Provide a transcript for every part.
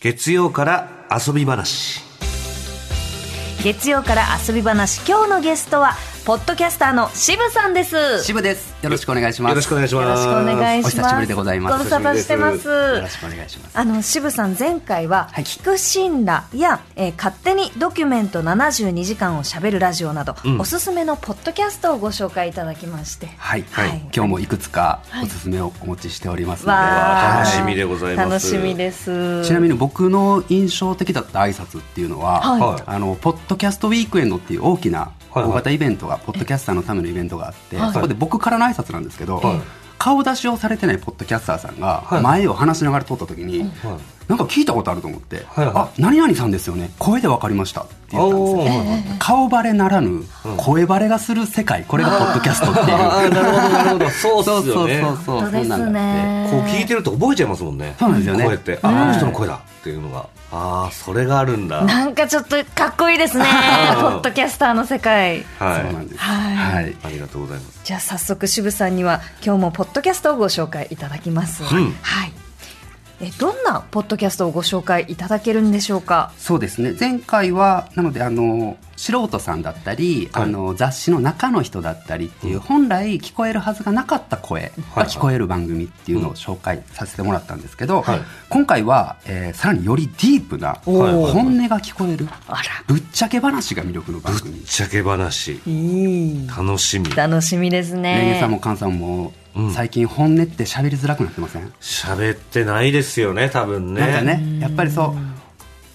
月曜から遊び話。月曜から遊び話。今日のゲストはポッドキャスターの渋さんです。渋です。よろしくお願いします。よろしくお願いします。よろしくお願いします。お久しぶりでございます。ご無沙汰してます。よろしくお願いします。あの渋さん前回は「はい。聞く神羅」や、えー勝手にドキュメント72時間をしゃべるラジオ」など、うん。おすすめのポッドキャストをご紹介いただきまして。はい、はい。今日もいくつかおすすめをお持ちしておりますので、わー。楽しみでございます。楽しみです。ちなみに僕の印象的だった挨拶っていうのは、はい。はい。あのポッドキャストウィークエンドっていう大きなはいはい大型イベントが、ポッドキャスターのためのイベントがあって、はいそこで僕からの挨拶なんですけど、はい。顔出しをされてないポッドキャスターさんがはい。前を話しながら通った時に、はいなんか聞いたことあると思って「はいはい。あ何々さんですよね。声で分かりました」って言ったんですよ。おー。顔バレならぬ声バレがする世界。これがポッドキャストっていう。ああなるほどなるほど。そうっすよね。そうそう本当ですそんなんねこう聞いてると覚えちゃいますもんね。そうなんですよね。こうやってああの人の声だ。っていうのが。ああそれがあるんだ。なんかちょっとかっこいいですね。ポッドキャスターの世界。はい。そうなんです。はい。はい。ありがとうございます。じゃあ早速渋さんには今日もポッドキャストをご紹介いただきます、うんはいえどんなポッドキャストをご紹介いただけるんでしょうか？そうですね。前回はなのであの素人さんだったり、はい。あの雑誌の中の人だったりっていう、本来聞こえるはずがなかった声が聞こえる番組っていうのを紹介させてもらったんですけど、はい。今回は、えーさらによりディープな本音が聞こえるあら。ぶっちゃけ話が魅力の番組。ぶっちゃけ話。いい。楽しみ。楽しみですレねゲさんもカンさんも、うん。最近本音って喋りづらくなってません、喋ってないですよね多分ね。なんかねやっぱりそう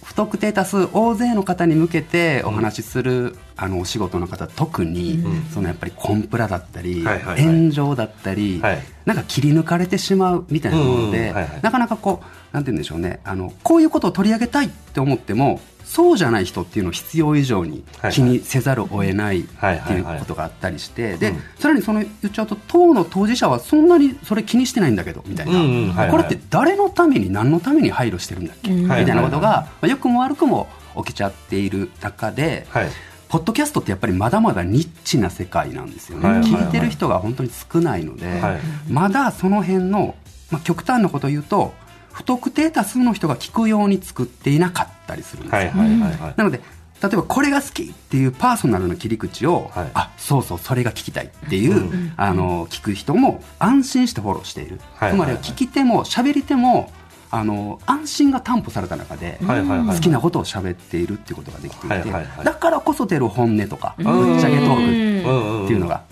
不特定多数大勢の方に向けてお話しする、あのお仕事の方特に、そのやっぱりコンプラだったり、はいはいはい。炎上だったり、はい。なんか切り抜かれてしまうみたいなもので、うんはいはい。なかなかこうなんて言うんでしょうね。あのこういうことを取り上げたいって思ってもそうじゃない人っていうのを必要以上に気にせざるを得ないってはいうことがあったりしてでうん。さらにその言っちゃうと党の当事者はそんなにそれ気にしてないんだけどみたいな、これって誰のために何のために配慮してるんだっけ、うん。みたいなことが、良くも悪くも起きちゃっている中で、はい。ポッドキャストってやっぱりまだまだニッチな世界なんですよね、聞いてる人が本当に少ないので、はい。まだその辺の、まあ、極端なことを言うと不特定多数の人が聞くように作っていなかったりするんですよ、はいはいはいはい。なので例えばこれが好きっていうパーソナルな切り口を、はい。あそうそうそれが聞きたいっていう、うんあの聞く人も安心してフォローしている、はいつまりは聞き手も喋り手もあの安心が担保された中で、好きなことを喋っているっていうことができていて、はいはいはいだからこそ出る本音とか、ん。ぶっちゃけトークっていうのが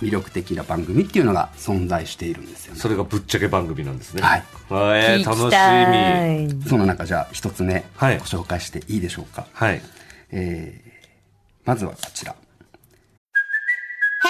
魅力的な番組っていうのが存在しているんですよね。それがぶっちゃけ番組なんですねはいえー、楽しみいその中じゃあ一つ目ごはい紹介していいでしょうか。はいえーまずはこちら。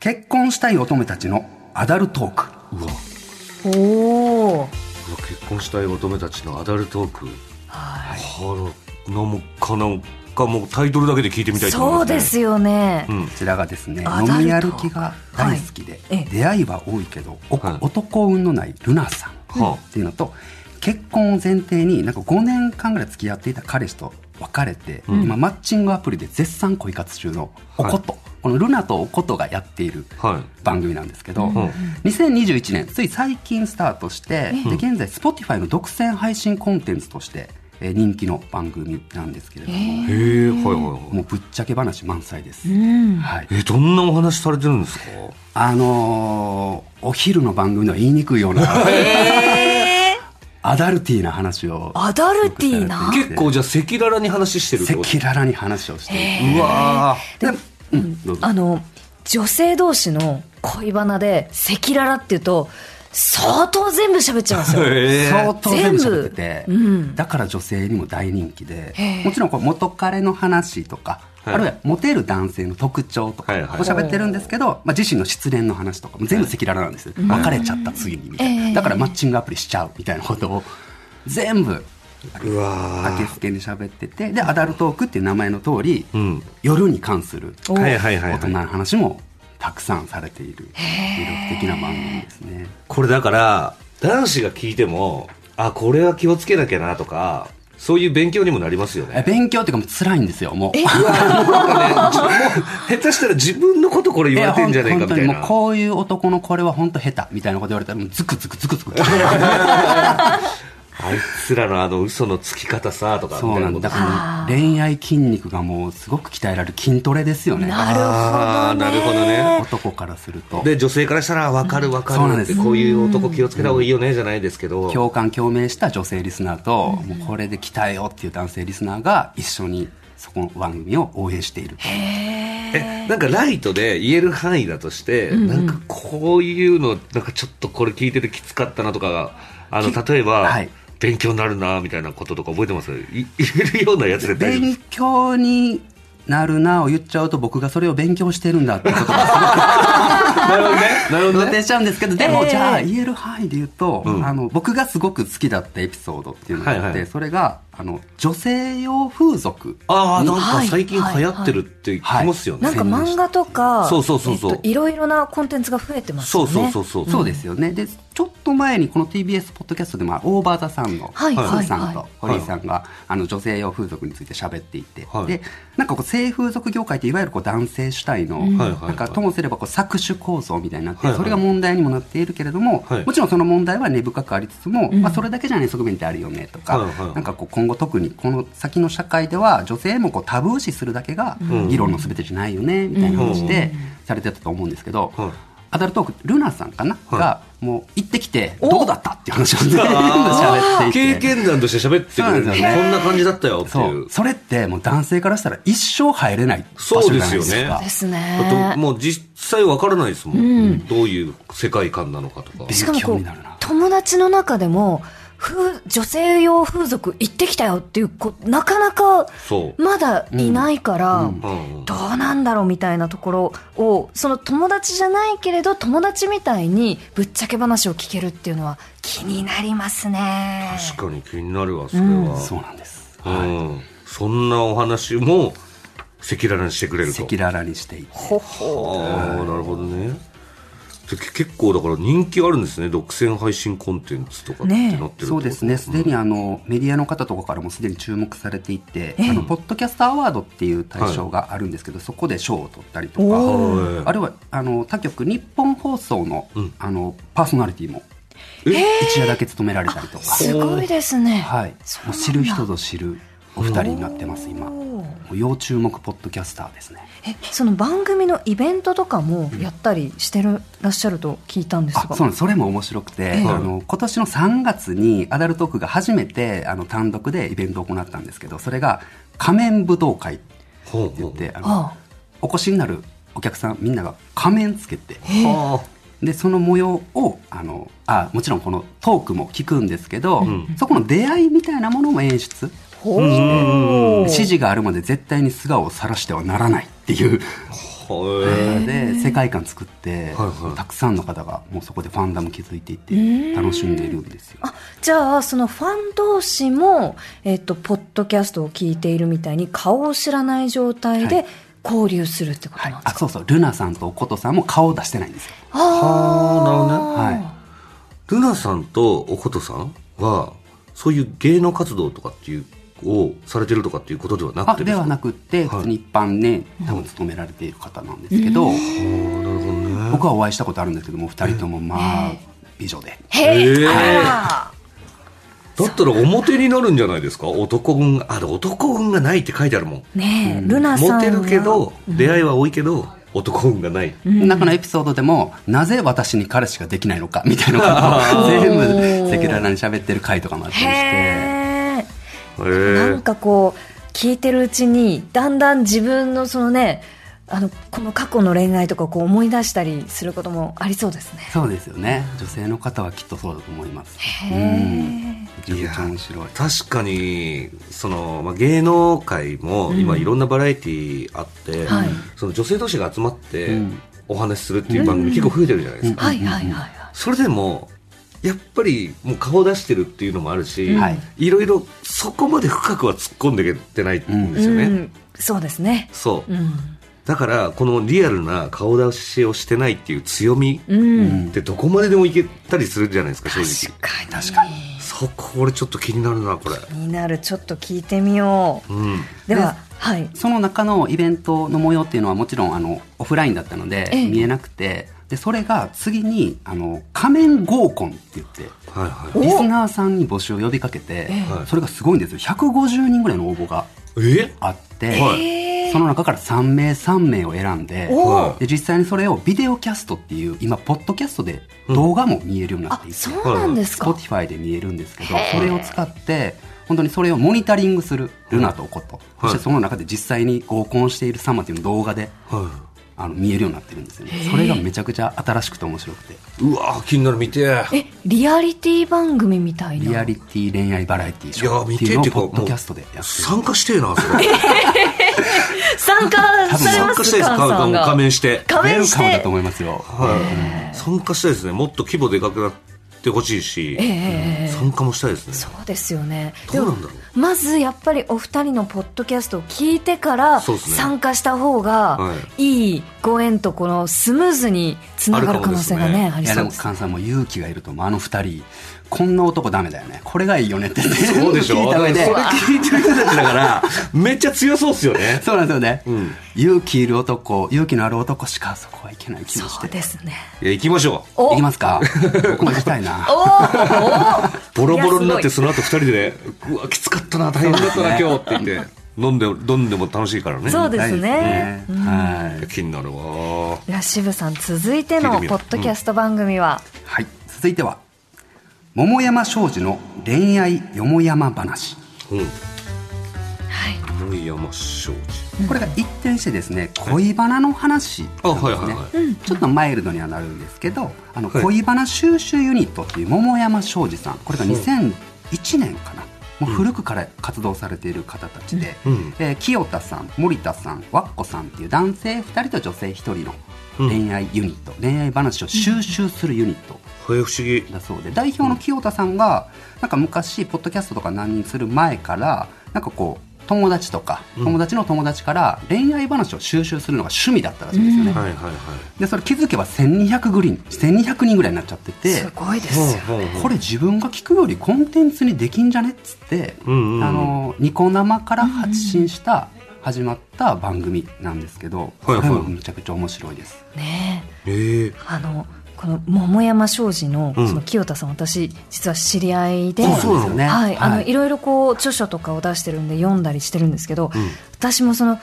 結婚したい乙女たちのアダルトーク。うわ。おお結婚したい乙女たちのアダルトーク。はい。なんかなんかもうタイトルだけで聞いてみたいと思います、ね、そうですよね、うん。こちらがですねアダルト飲み歩きが大好きで、はい。ええ。出会いは多いけど、おはい。男運のないルナさん。はあ。っていうのと結婚を前提になんか5年間ぐらい付き合っていた彼氏と別れて、今マッチングアプリで絶賛恋活中のおこと、このルナとおことがやっているはい。番組なんですけど、ん。2021年つい最近スタートして、で現在 Spotify の独占配信コンテンツとして、えー人気の番組なんですけれども、へえはいはいはいもうぶっちゃけ話満載です、はい、えどんなお話されてるんですか？あのーお昼の番組では言いにくいような アダルティーな話をアダルティーな？結構じゃあ赤裸々に話してるって赤裸々に話をしていて。うわであの女性同士の恋バナで赤裸々っていうと相当全部喋っちゃいますよ。へえ相当全部喋ってて、うん。だから女性にも大人気でへえもちろんこう元彼の話とか、はい。あるいはモテる男性の特徴とかを喋ってるんですけど、まあ、自身の失恋の話とかも全部赤裸々なんですよ、別れちゃった次にみたいな、ええだからマッチングアプリしちゃうみたいなことを全部うわ明けすけに喋ってて。でアダルトークっていう名前の通り、うん。夜に関する大人はい、の話もたくさんされている魅力的な番組ですね。これだから男子が聞いてもあこれは気をつけなきゃなとかそういう勉強にもなりますよえね勉強っていうかもう辛いんですよもう。うわ ねもう下手したら自分のことこれ言われてんじゃないかみたいやほん本当にもうなこういう男のこれは本当下手みたいなこと言われたらもうズクズクズクズク あいつらのあの嘘のつき方さとかみそうなんだ。から恋愛筋肉がもうすごく鍛えられる筋トレですよね。なるほどねあーなるほどね。男からすると。で女性からしたら分かる分かそうなんです。るってこういう男気をつけた方がいいよねじゃないですけど。共感共鳴した女性リスナーと、もうこれで鍛えようっていう男性リスナーが一緒にそこの番組を応援していると。えなんかライトで言える範囲だとして、なんかこういうのなんかちょっとこれ聞いててきつかったなとかがあの例えば、はい勉強になるなみたいなこととか覚えてます？い 言えるようなやつで大丈夫で勉す強になるなを言っちゃうと僕がそれを勉強してるんだっていうことが なるほどね。なるほどね。露呈しちゃうんですけどでも、ええじゃあ言える範囲で言うと、うん。あの僕がすごく好きだったエピソードっていうのがあって、はいはい。それがあの女性用風俗。ああなんかはい最近流行ってるって聞きますよね、なんか漫画とかそうそうそうそう。えっといろいろなコンテンツが増えてますそうよね。そうそうそうそう。ですよね。で、ちょっと前にこの TBS ポッドキャストでも、オーバーザさんの、はいスはいはい。ーさんと堀井さんが、あの、女性用風俗について喋っていて、はい。で、なんかこう、性風俗業界っていわゆるこう、男性主体の、はいはいなんかともすればこう、搾取構造みたいになって、はいはい。それが問題にもなっているけれども、はい。もちろんその問題は根深くありつつも、まあ、それだけじゃない側面ってあるよねとか、はいはいなんかこう、今後特にこの先の社会では、女性もこう、タブー視するだけが、議論の全てじゃないよね、みたいな話で、されてたと思うんですけど、はいアダルトーク、ルナさんかな、はい。が、もう行ってきて、どうだったっていう話を全部 喋って経いて。験談として喋ってくれる。んですよ。ねこんな感じだったよってそいう。う。それってもう男性からしたら一生入れない場そう所じゃですよね。ないですか。ですだねともう実際わからないですもん、どういう世界観なのかとか。しかもこう勉強になるな。友達の中でも風女性用風俗行ってきたよっていう子なかなかそう。まだいないから、うん。うん。どうなんだろうみたいなところをその友達じゃないけれど友達みたいにぶっちゃけ話を聞けるっていうのは気になりますね。確かに気になるわそれは、そうなんです。うん。そんなお話も赤裸々にしてくれると。赤裸々にしていて。ほほなるほどね結構だから人気あるんですね。独占配信コンテンツとかってなってるそうですね、すでにあのメディアの方とかからもすでに注目されていて、あのポッドキャストアワードっていう対象があるんですけど、そこで賞を取ったりとか、はいあるいはあの他局、日本放送の,、ん。あのパーソナリティも一夜だけ務められたりとか、すごいですね。はい、知る人ぞ知るお二人になってます、今。もう要注目ポッドキャスターですね。えその番組のイベントとかもやったりしてるらっしゃると聞いたんですが。あそうなんです。それも面白くて、ええ。あの今年の3月にアダルトークが初めてあの単独でイベントを行ったんですけどそれが仮面武道会って言ってあのあお越しになるお客さんみんなが仮面つけてはでその模様をあのあもちろんこのトークも聞くんですけど、そこの出会いみたいなものも演出指示があるまで絶対に素顔を晒してはならないっていう。で世界観作って、はいはい。たくさんの方がもうそこでファンダム築いていって楽しんでいるんですよ。あじゃあそのファン同士も、えっとポッドキャストを聞いているみたいに顔を知らない状態ではい。交流するってことはいなんですか、あそうそう。ルナさんとおことさんも顔を出してないんですよ。あなるほどね。はい。ルナさんとおことさんはそういう芸能活動とかっていうをされてるとかっていうことではなくあてか？ですはなくって普通に一般ね、多分勤められている方なんですけど、あーなるほどね僕はお会いしたことあるんですけども二人ともまあ美女で。へえ、だったら表になるんじゃないですか？男運あで男運がないって書いてあるもん。らねえ、ルナさんは。モテるけど出会いは多いけど男運がない。中のエピソードでも、なぜ私に彼氏ができないのかみたいなことを全部赤裸々に喋ってる回とかもあったりして。なんかこう聞いてるうちにだんだん自分のそのねあのこの過去の恋愛とかこう思い出したりすることもありそうですね。そうですよね。女性の方はきっとそうだと思います。へえめちゃくちゃ面白い。確かにその、まあ、芸能界も今いろんなバラエティーあって、はい。その女性同士が集まってうん。お話しするっていう番組結構増えてるじゃないですか、はいはいはいはい。それでもやっぱりもう顔出してるっていうのもあるし、はい。いろいろそこまで深くは突っ込んでけてないんですよね、うん。そうですね。そう、うん。だからこのリアルな顔出しをしてないっていう強みうん。ってどこまででもいけたりするんじゃないですか正直。確かに。確かに。そこ俺ちょっと気になるなこれ。気になる。ちょっと聞いてみよう。うん。でははい。その中のイベントの模様っていうのはもちろんあのオフラインだったのでええ。見えなくてでそれが次にあの仮面合コンって言ってはいはい。おリスナーさんに募集を呼びかけてええ。それがすごいんですよ。150人ぐらいの応募がえ？あって、はい。その中から3名3名を選んでおで実際にそれをビデオキャストっていう今ポッドキャストで動画も見えるようになっていて、あそうなんですか。Spotify で見えるんですけどそれを使って本当にそれをモニタリングするルナとおこと、そしてその中で実際に合コンしている様っていうのを動画ではあの見えるようになってるんですよね。それがめちゃくちゃ新しくて面白くて。い、うわ気になる見て。えリアリティ番組みたいな。リアリティ恋愛バラエティーショいやーっていうのを見てっていうかポッドキャストでやってる参加してえなそれ。参加され参ます加したいです。か菅さん。が仮面して。仮面して。ウェルカムだと思いますよはい参加したいですねもっと規模でかくなってほしいし、ええええ参加もしたいですね。そうですよね。どうなんだろう？でもまずやっぱりお二人のポッドキャストを聞いてから参加した方がはい。いご縁とこのスムーズにつながる可能性がねありそうです菅さんも勇気がいると思う。あの二人こんな男ダメだよね。これがいいよねってそうでしょ？聞いた上で。それ聞いてる人たちだからめっちゃ強そうっすよね。そうなんですよね、ん。勇気いる男勇気のある男しかそこはいけない気もしそてうですね。いや行きましょお。いきますか？僕も行きたいな。ボロボロになってその後二人でうわきつかったな大変だったな今日って言って。飲んで飲んでも楽しいからね。そうですね。ね。はい。気になるわ。では渋さん続いてのポッドキャスト番組は、はい。続いては桃山商事の恋愛よもやま話。うん。はい。森山庄これが一転してですね恋バナの話なんですね。はいはいはい。ちょっとマイルドにはなるんですけどあのはい。恋バナ収集ユニットっていう桃山庄司さん。これが2001年かなもう古くから活動されている方たちで、うん。えー清田さん森田さんわっこさんっていう男性2人と女性1人の恋愛ユニット、恋愛話を収集するユニットはい不思議。だそうで代表の清田さんがなんか昔ポッドキャストとか何人する前からなんかこう友達とか友達の友達から恋愛話を収集するのが趣味だったらしいんですよね、はいはいはい。でそれ気づけば1200グリーン1200人ぐらいになっちゃっててすごいですよ、ほうほうほうこれ自分が聞くよりコンテンツにできんじゃねっつって、うんうんうん。あのニコ生から発信した、始まった番組なんですけど、はいこれもはいむちゃくちゃ面白いです。ねえ。ええ。あのこの桃山商事のうん。その清田さん、私実は知り合いで、はい、あのはい。いろいろこう著書とかを出してるんで読んだりしてるんですけど、ん。私もその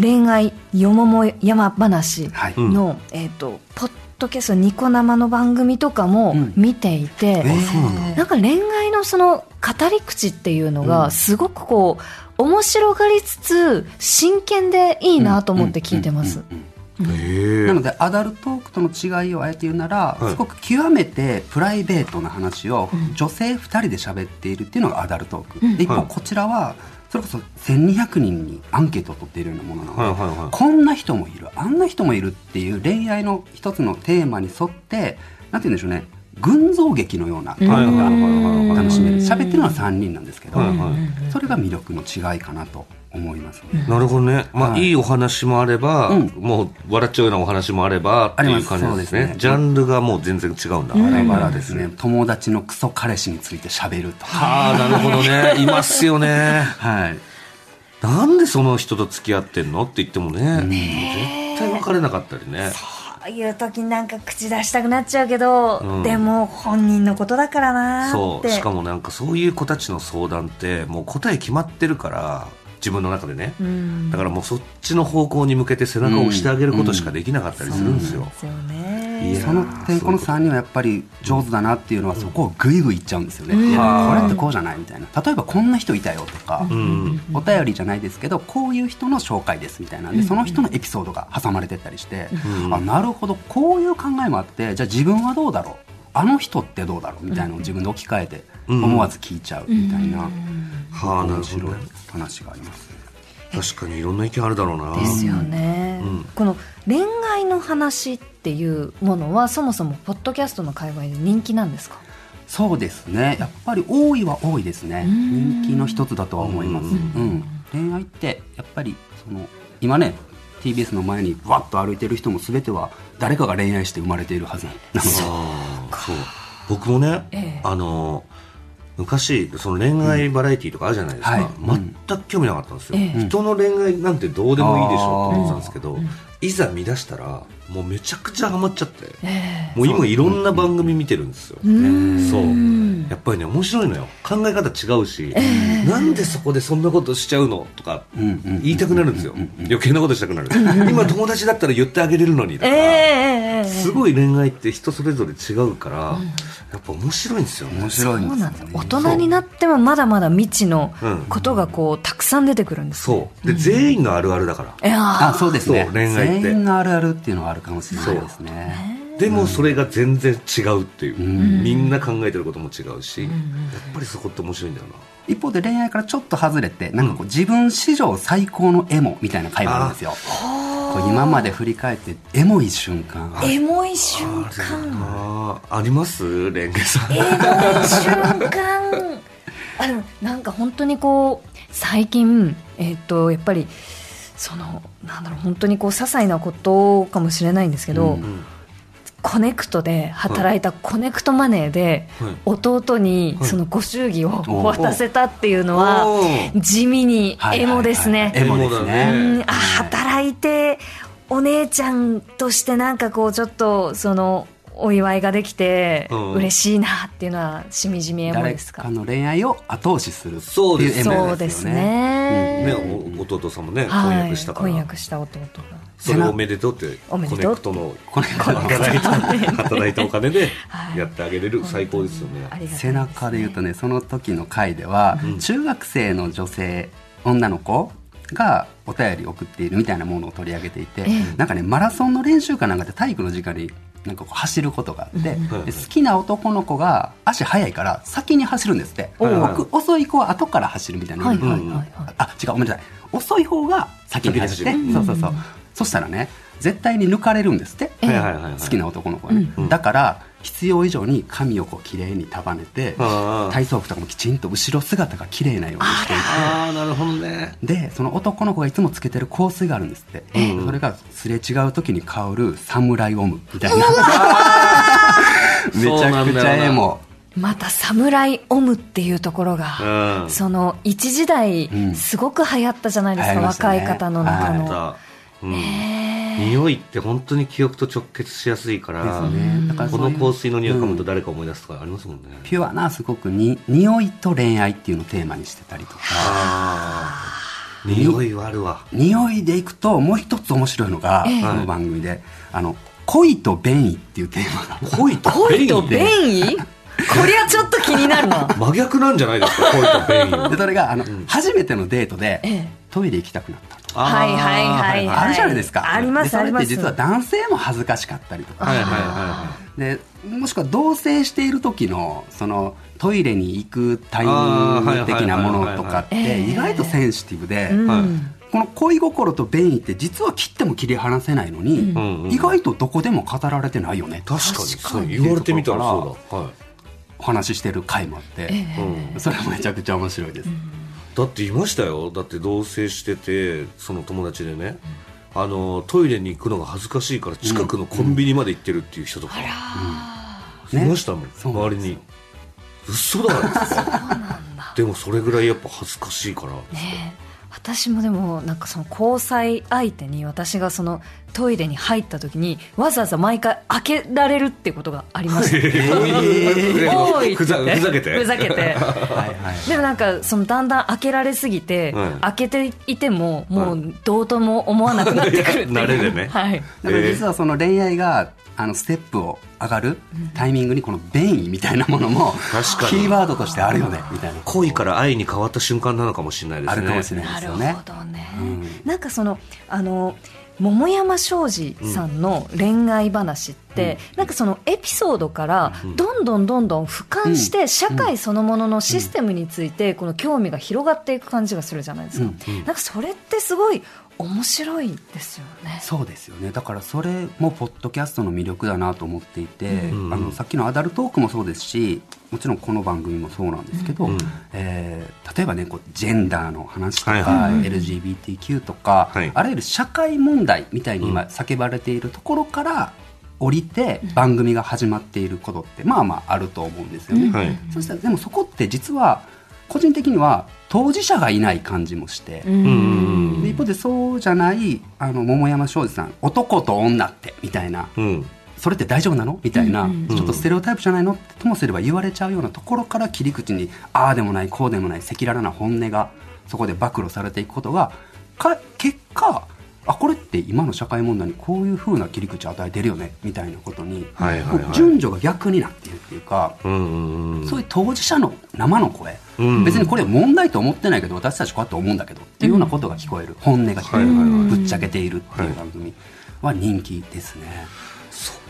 恋愛よもも山話はい。の、えっ、とポッドキャストニコ生の番組とかもうん。見ていて、えーなんか恋愛のその語り口っていうのがすごくこう面白がりつつ真剣でいいなと思って聞いてます。うんうんうんええなのでアダルトークとの違いをあえて言うなら、はい。すごく極めてプライベートな話を女性2人で喋っているっていうのがアダルトーク、で一はい。方こちらはそれこそ1200人にアンケートを取っているようなものなの。で、はいはいはい。こんな人もいる。あんな人もいるっていう恋愛の一つのテーマに沿ってなんて言うんでしょうね。群像劇のようなはいはいはいはいはい。楽しめる。喋ってるのは3人なんですけど、はいはい。それが魅力の違いかなと思いますね。なるほどね、まあはい。い、いお話もあれば、うん。もう笑っちゃうようなお話もあればっていう感じですね。ねジャンルがもう全然違うんだ、バラバラですね。友達のクソ彼氏について喋るとか。はあなるほどね。いますよね。はい。なんでその人と付き合ってんのって言ってもね。絶対別れなかったりね。そういう時なんか口出したくなっちゃうけど、うん。でも本人のことだからなーって。そう。しかもなんかそういう子たちの相談ってもう答え決まってるから自分の中でね、うん。だからもうそっちの方向に向けて背中を押してあげることしかできなかったりするんですよ、ですよね。いやその点この3人はやっぱり上手だなっていうのはそこをグイグイいっちゃうんですよね、これってこうじゃないみたいな。例えばこんな人いたよとか、うん。お便りじゃないですけどこういう人の紹介ですみたいなんでその人のエピソードが挟まれてったりして、うん。あなるほど。こういう考えもあってじゃあ自分はどうだろうあの人ってどうだろう？みたいなのを自分で置き換えてうん。思わず聞いちゃうみたいな、面白いね。話がありますね。確かにいろんな意見あるだろうな。ですよね、うん。この恋愛の話っていうものはそもそもポッドキャストの界隈で人気なんですか？そうですね。やっぱり多いは多いですね。人気の一つだとは思います、うん。恋愛ってやっぱりその今ね TBS の前にわっと歩いてる人も全ては誰かが恋愛して生まれているはずなのでそう。僕もね、ええ。あの昔その恋愛バラエティーとかあるじゃないですか、はい。全く興味なかったんですよ、え人の恋愛なんてどうでもいいでしょって思ってたんですけど、いざ見出したらもうめちゃくちゃハマっちゃって、もう今いろんな番組見てるんですよ、そう。やっぱりね面白いのよ。考え方違うし、なんでそこでそんなことしちゃうのとかんうん言いたくなるんですよ、余計なことしたくなる、今友達だったら言ってあげれるのにとか、ええええすごい恋愛って人それぞれ違うから、やっぱ面白いんですよね面白いんそうなんですよねだ大人になってもまだまだ未知のことがこうたくさん出てくるんですねそうで、全員のあるあるだからあそうですね恋愛って全員のあるあるっていうのはあるかもしれないですね。でもそれが全然違うっていう、みんな考えてることも違うし、やっぱりそこって面白いんだよな。一方で恋愛からちょっと外れてなんかこう自分史上最高のエモみたいな回もあるんですよ。こう今まで振り返ってエモい瞬間。エモい瞬間。あります？レンゲさんエモい瞬間。あでもなんか本当にこう最近えっ、とやっぱりそのなんだろう本当にこう些細なことかもしれないんですけど、うんコネクトで働いたコネクトマネーではい。弟にそのご祝儀を渡せたっていうのは地味にエモですね。エモですね。あ働いてお姉ちゃんとしてなんかこうちょっとそのお祝いができてうん。嬉しいなっていうのはしみじみエモ誰ですか？かの恋愛を後押しするってそうです。いうエモそうですすでよねねね、お弟さんもね、はい。婚約したから。婚約した弟が。それをおめでとうっておめでとう？コネクトのコネクト働いた働いたお金では いやってあげれる最高ですよね。ありがたいです背中で言うとねその時の回では、中学生の女性女の子がお便り送っているみたいなものを取り上げていて、ええ。なんかねマラソンの練習かなんかで体育の時間になんかこう走ることがあって、うんで好きな男の子が足速いから先に走るんですって、僕遅い子は後から走るみたいな、はいはいはいはい。あ違うごめんなさい。遅い方が先に走って、そうそうそう、そしたらね絶対に抜かれるんですって、はいはいはいはい。好きな男の子はね、だから必要以上に髪をこう綺麗に束ねてあー体操服とかもきちんと後ろ姿が綺麗なようにしていて。ああなるほどね。でその男の子がいつもつけてる香水があるんですって、それがすれ違う時に香るサムライオムみたいな。めちゃくちゃエモ。また「サムライオム」っていうところが、うん。その一時代ん。すごく流行ったじゃないですか、流行りましたね。若い方の中の、だうん。匂いって本当に記憶と直結しやすいから、ですね。だからういうの香水の匂い嗅むと誰か思い出すとかありますもんね、ピュアなすごくに匂いと恋愛っていうのをテーマにしてたりとか。匂いはあるわ。匂いでいくともう一つ面白いのが、ええ。この番組であの恋と便意っていうテーマが。恋と恋と便意？こりゃちょっと気になるな。真逆なんじゃないですか？恋と便意。でそれがあの、初めてのデートで、ええ。トイレ行きたくなった。とはいはいはいはい。あるじゃないですか。ありますでそれあります。って実は男性も恥ずかしかったりとか。はいはいはでもしくは同棲している時のそのトイレに行くタイミング的なものとかって意外とセンシティブで、この恋心と便意って実は切っても切り離せないのに、んうん意外とどこでも語られてないよね。確かに。そう言われてみたらそうだ、はい。お話ししてる回もあって、うん、それもめちゃくちゃ面白いです、だっていましたよ。だって同棲しててその友達でね、あのトイレに行くのが恥ずかしいから近くのコンビニまで行ってるっていう人とか、いましたもん、そうなんです周りに嘘だ。でもそれぐらいやっぱ恥ずかしいから、ねえ私もでもなんかその交際相手に私がそのトイレに入った時にわざわざ毎回開けられるってことがありました、おい。ふざけて。ふざけて。はいはい。でもなんかそのだんだん開けられすぎて、はい。開けていてももうどうとも思わなくなってくるっていう。慣れでね。はい。だから実はその恋愛があのステップを上がるタイミングにこの便意みたいなものも確かに。キーワードとしてあるよねみたいな。恋から愛に変わった瞬間なのかもしれないですね。あるかもしれないなるほですよね。どね、うん。なんかそのあの桃山庄司さんの恋愛話って、なんかそのエピソードからどんどんどんどん俯瞰して社会そのもののシステムについてこの興味が広がっていく感じがするじゃないですか、なんかそれってすごい面白いですよね。そうですよね。だからそれもポッドキャストの魅力だなと思っていて、ん。あのさっきのアダルトークもそうですしもちろんこの番組もそうなんですけど、うん。えー例えばねこうジェンダーの話とか、はいはい。LGBTQ とか、はい。あらゆる社会問題みたいに今叫ばれているところから降りて番組が始まっていることってまあまああると思うんですよね。はい。そしたらでもそこって実は個人的には当事者がいない感じもして、一方でそうじゃないあの桃山庄司さん男と女ってみたいなうん。それって大丈夫なの？みたいな、うん。ちょっとステレオタイプじゃないの？ってともすれば言われちゃうようなところから切り口にああでもないこうでもない赤裸々な本音がそこで暴露されていくことがか結果あこれって今の社会問題にこういう風な切り口を与えてるよねみたいなことに、はいはいはい。順序が逆になっているっていうか、うんうんうん。そういう当事者の生の声、うん別にこれ問題と思ってないけど私たちこうやって思うんだけどっていうようなことが聞こえる、本音が聞こえる、はいはいはい。ぶっちゃけているっていう番組は人気ですね。そっ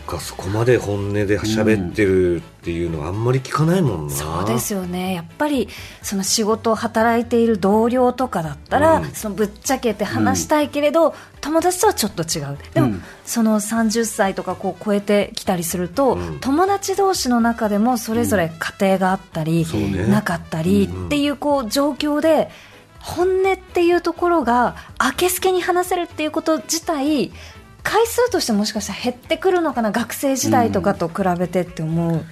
かそこまで本音で喋ってるっていうのはあんまり聞かないもんな、そうですよね。やっぱりその仕事を働いている同僚とかだったら、うん。そのぶっちゃけて話したいけれど、友達とはちょっと違う。でも、うん。その30歳とかこう超えてきたりすると、うん。友達同士の中でもそれぞれ家庭があったり、ね。なかったりうん。っていうこう状況で本音っていうところが明けすけに話せるっていうこと自体回数としてもしかしたら減ってくるのかな学生時代とかと比べてって思うん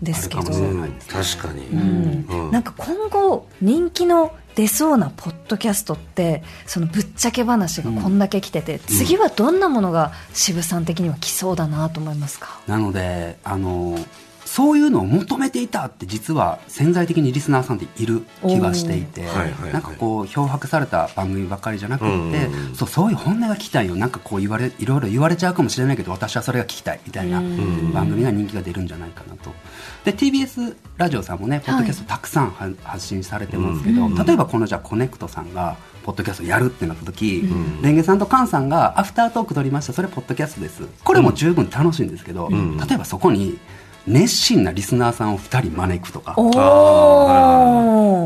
ですけど、うなん確かに、うん。うん。なんか今後人気の出そうなポッドキャストってそのぶっちゃけ話がこんだけ来てて、次はどんなものが渋さん的には来そうだなと思いますか、なのであのそういうのを求めていたって実は潜在的にリスナーさんっている気がしていて、はいはいはい。なんかこう漂白された番組ばっかりじゃなくって、うん。うんうんそうそういう本音が聞きたいよ。なんかこう言われいろいろ言われちゃうかもしれないけど私はそれが聞きたいみたいなうん。番組が人気が出るんじゃないかなと。で TBS ラジオさんもねポッドキャストたくさんは発信されてますけど、うん。例えばこのじゃあコネクトさんがポッドキャストやるってなった時、レンゲさんとカンさんがアフタートーク撮りました。それポッドキャストです。これも十分楽しいんですけど、ん。例えばそこに熱心なリスナーさんを2人招くとか、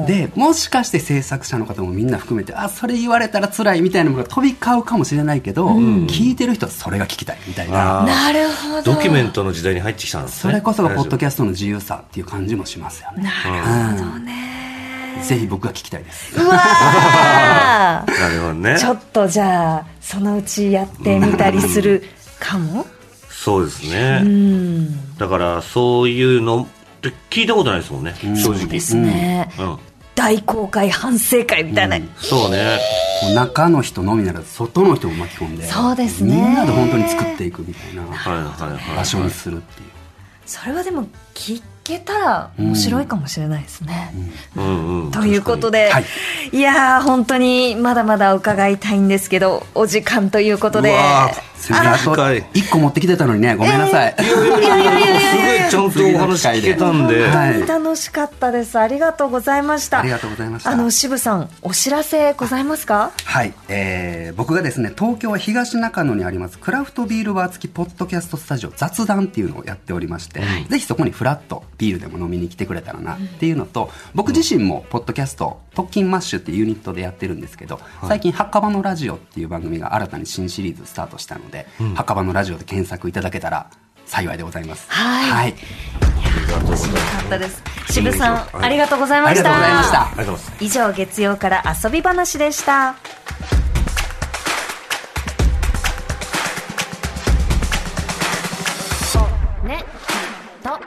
でもしかして制作者の方もみんな含めてあそれ言われたら辛いみたいなのが飛び交うかもしれないけど、聞いてる人はそれが聞きたいみたいな。なるほど。ドキュメントの時代に入ってきたんですね。それこそがポッドキャャストの自由さっていう感じもしますよね。なるほどね。ぜひ僕が聞きたいです。うわー。なるほどね。ちょっとじゃあそのうちやってみたりするかもそうですね、うん。だからそういうのって聞いたことないですもんね、正直ですね、うん。大公開反省会みたいな、そうね。中の人のみならず外の人も巻き込んでそうですね。みんなで本当に作っていくみたいな。はいはいはい場所にするっていう。それはでも聞けたら面白いかもしれないですね、ということで、はい。い、やー本当にまだまだ伺いたいんですけどお時間ということですみませんあと深い1個持ってきてたのにね。ごめんなさい、いやいやいやいやいやすごいちゃんとお話聞けたんで、はい本当に楽しかったです。ありがとうございました。ありがとうございました。あの渋さんお知らせございますか？はい、えー僕がですね東京は東中野にありますクラフトビールバー付きポッドキャストスタジオ雑談っていうのをやっておりまして、ぜひそこにフラッとビールでも飲みに来てくれたらなっていうのと、僕自身もポッドキャスト特勤マッシュっていうユニットでやってるんですけど、最近墓場のラジオっていう番組が新たに新シリーズスタートしたので、墓場のラジオで検索いただけたら幸いでございます。はい。はい、面白かったです。渋さんありがとうございました。ありがとうございました。ありがとうございます以上月曜から遊び話でした。ねと